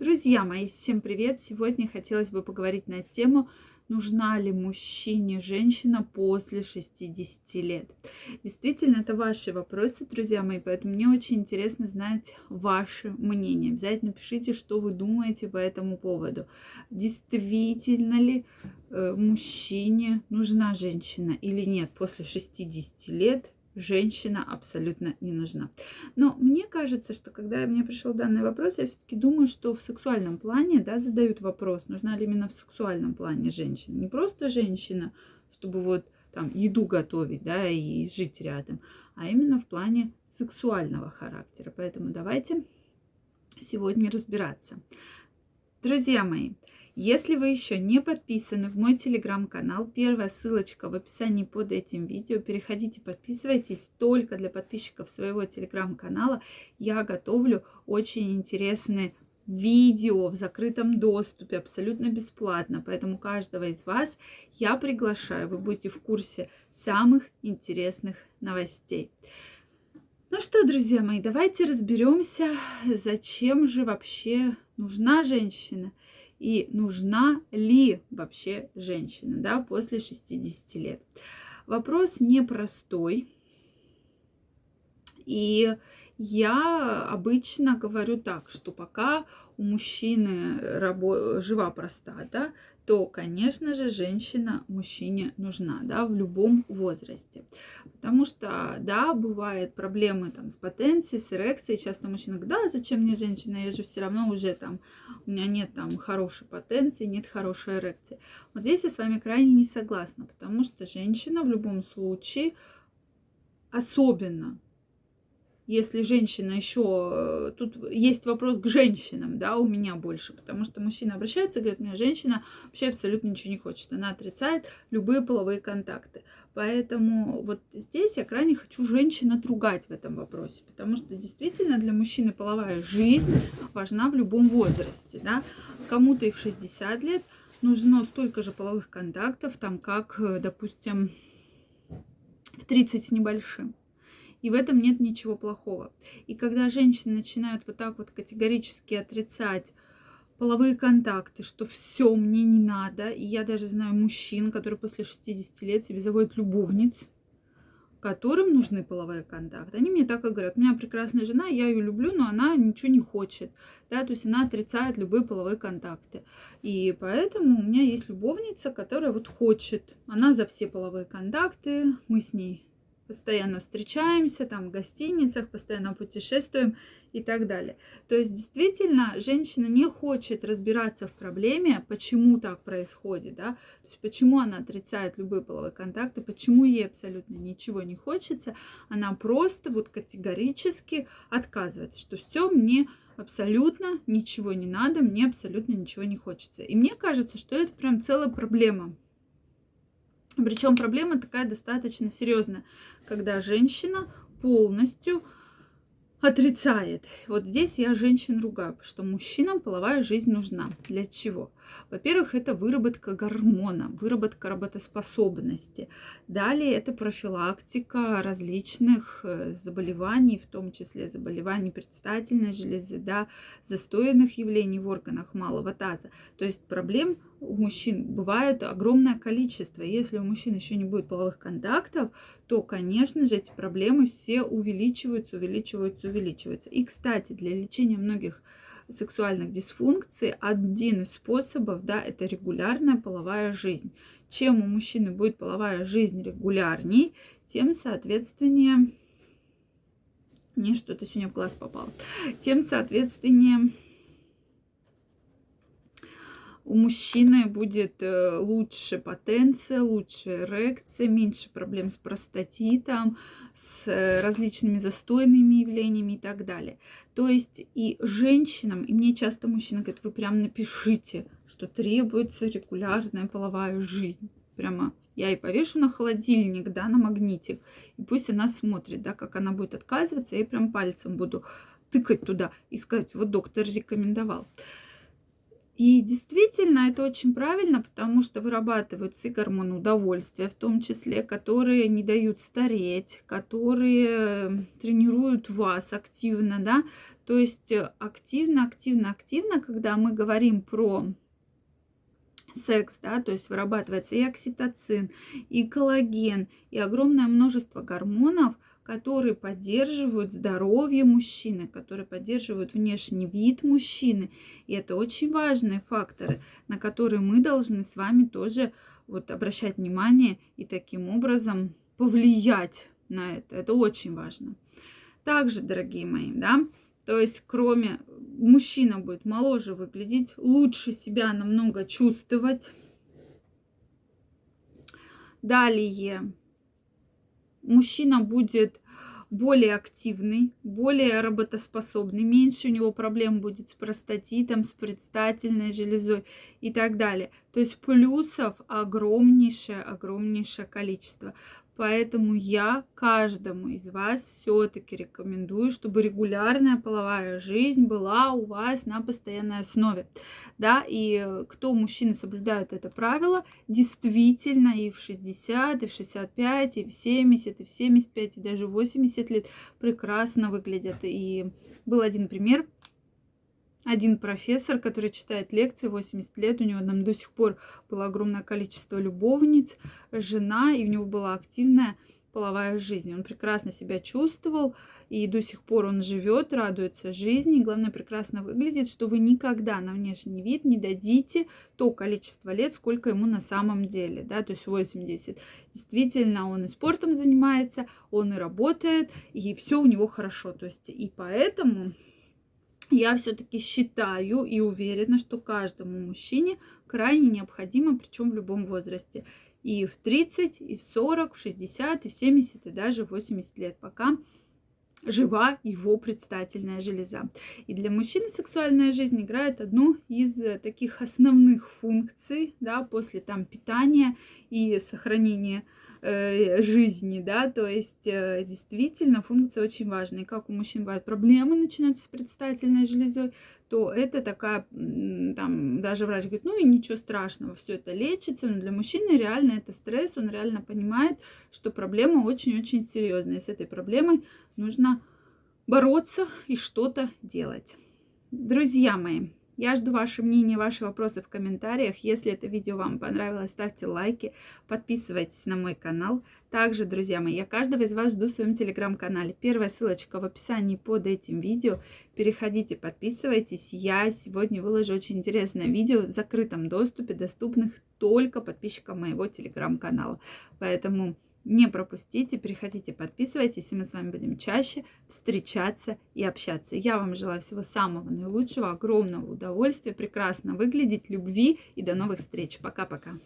Друзья мои, всем привет! Сегодня хотелось бы поговорить на тему, нужна ли мужчине женщина после 60 лет. Действительно, это ваши вопросы, друзья мои, поэтому мне очень интересно знать ваше мнение. Обязательно пишите, что вы думаете по этому поводу. Действительно ли э, мужчине нужна женщина или нет после 60 лет женщина абсолютно не нужна. Но мне кажется, что когда мне пришел данный вопрос, я все-таки думаю, что в сексуальном плане, да, задают вопрос, нужна ли именно в сексуальном плане женщина. Не просто женщина, чтобы вот там еду готовить, да, и жить рядом, а именно в плане сексуального характера. Поэтому давайте сегодня разбираться. Друзья мои, если вы еще не подписаны в мой телеграм-канал, первая ссылочка в описании под этим видео. Переходите, подписывайтесь только для подписчиков своего телеграм-канала. Я готовлю очень интересные видео в закрытом доступе абсолютно бесплатно. Поэтому каждого из вас я приглашаю. Вы будете в курсе самых интересных новостей. Ну что, друзья мои, давайте разберемся, зачем же вообще нужна женщина и нужна ли вообще женщина да, после 60 лет. Вопрос непростой. И я обычно говорю так, что пока у мужчины рабо- жива простата, то, конечно же, женщина мужчине нужна, да, в любом возрасте. Потому что, да, бывают проблемы там с потенцией, с эрекцией. Часто мужчина говорит, да, зачем мне женщина, я же все равно уже там, у меня нет там хорошей потенции, нет хорошей эрекции. Вот здесь я с вами крайне не согласна, потому что женщина в любом случае, особенно если женщина еще... Э, тут есть вопрос к женщинам, да, у меня больше, потому что мужчина обращается и говорит, мне женщина вообще абсолютно ничего не хочет. Она отрицает любые половые контакты. Поэтому вот здесь я крайне хочу женщин отругать в этом вопросе, потому что действительно для мужчины половая жизнь важна в любом возрасте, да. Кому-то и в 60 лет нужно столько же половых контактов, там, как, э, допустим, в 30 с небольшим. И в этом нет ничего плохого. И когда женщины начинают вот так вот категорически отрицать половые контакты, что все мне не надо. И я даже знаю мужчин, которые после 60 лет себе заводят любовниц, которым нужны половые контакты. Они мне так и говорят, у меня прекрасная жена, я ее люблю, но она ничего не хочет. Да, то есть она отрицает любые половые контакты. И поэтому у меня есть любовница, которая вот хочет. Она за все половые контакты, мы с ней постоянно встречаемся, там в гостиницах, постоянно путешествуем и так далее. То есть действительно женщина не хочет разбираться в проблеме, почему так происходит, да, то есть почему она отрицает любые половые контакты, почему ей абсолютно ничего не хочется, она просто вот категорически отказывается, что все мне абсолютно ничего не надо, мне абсолютно ничего не хочется. И мне кажется, что это прям целая проблема причем проблема такая достаточно серьезная, когда женщина полностью отрицает. Вот здесь я женщин ругаю, что мужчинам половая жизнь нужна. Для чего? Во-первых, это выработка гормона, выработка работоспособности. Далее это профилактика различных э, заболеваний, в том числе заболеваний предстательной железы, да, застойных явлений в органах малого таза. То есть проблем у мужчин бывает огромное количество. Если у мужчин еще не будет половых контактов, то, конечно же, эти проблемы все увеличиваются, увеличиваются, увеличиваются. И, кстати, для лечения многих сексуальных дисфункций один из способов, да, это регулярная половая жизнь. Чем у мужчины будет половая жизнь регулярней, тем, соответственно, мне что-то сегодня в глаз попало, тем, соответственно, у мужчины будет э, лучше потенция, лучше эрекция, меньше проблем с простатитом, с э, различными застойными явлениями и так далее. То есть и женщинам, и мне часто мужчины говорят, вы прям напишите, что требуется регулярная половая жизнь. Прямо я и повешу на холодильник, да, на магнитик, и пусть она смотрит, да, как она будет отказываться, я прям пальцем буду тыкать туда и сказать, вот доктор рекомендовал. И действительно, это очень правильно, потому что вырабатываются и гормоны удовольствия, в том числе, которые не дают стареть, которые тренируют вас активно, да. То есть активно, активно, активно, когда мы говорим про секс, да, то есть вырабатывается и окситоцин, и коллаген, и огромное множество гормонов, которые поддерживают здоровье мужчины, которые поддерживают внешний вид мужчины. И это очень важные факторы, на которые мы должны с вами тоже вот обращать внимание и таким образом повлиять на это. Это очень важно. Также, дорогие мои, да, то есть кроме мужчина будет моложе выглядеть, лучше себя намного чувствовать. Далее мужчина будет более активный, более работоспособный, меньше у него проблем будет с простатитом, с предстательной железой и так далее. То есть плюсов огромнейшее, огромнейшее количество. Поэтому я каждому из вас все-таки рекомендую, чтобы регулярная половая жизнь была у вас на постоянной основе. Да, и кто мужчины соблюдают это правило, действительно и в 60, и в 65, и в 70, и в 75, и даже в 80 лет прекрасно выглядят. И был один пример, один профессор, который читает лекции 80 лет, у него там до сих пор было огромное количество любовниц, жена, и у него была активная половая жизнь. Он прекрасно себя чувствовал, и до сих пор он живет, радуется жизни, и главное, прекрасно выглядит, что вы никогда на внешний вид не дадите то количество лет, сколько ему на самом деле, да, то есть 80. Действительно, он и спортом занимается, он и работает, и все у него хорошо, то есть и поэтому я все-таки считаю и уверена, что каждому мужчине крайне необходимо, причем в любом возрасте. И в 30, и в 40, в 60, и в 70, и даже в 80 лет, пока жива его предстательная железа. И для мужчины сексуальная жизнь играет одну из таких основных функций, да, после там питания и сохранения Э, жизни, да, то есть э, действительно функция очень важная. И как у мужчин бывают проблемы начинаются с предстательной железой, то это такая, там, даже врач говорит, ну и ничего страшного, все это лечится, но для мужчины реально это стресс, он реально понимает, что проблема очень-очень серьезная. И с этой проблемой нужно бороться и что-то делать. Друзья мои, я жду ваше мнение, ваши вопросы в комментариях. Если это видео вам понравилось, ставьте лайки, подписывайтесь на мой канал. Также, друзья мои, я каждого из вас жду в своем телеграм-канале. Первая ссылочка в описании под этим видео. Переходите, подписывайтесь. Я сегодня выложу очень интересное видео в закрытом доступе, доступных только подписчикам моего телеграм-канала. Поэтому не пропустите, переходите, подписывайтесь, и мы с вами будем чаще встречаться и общаться. Я вам желаю всего самого наилучшего, огромного удовольствия, прекрасно выглядеть, любви и до новых встреч. Пока-пока.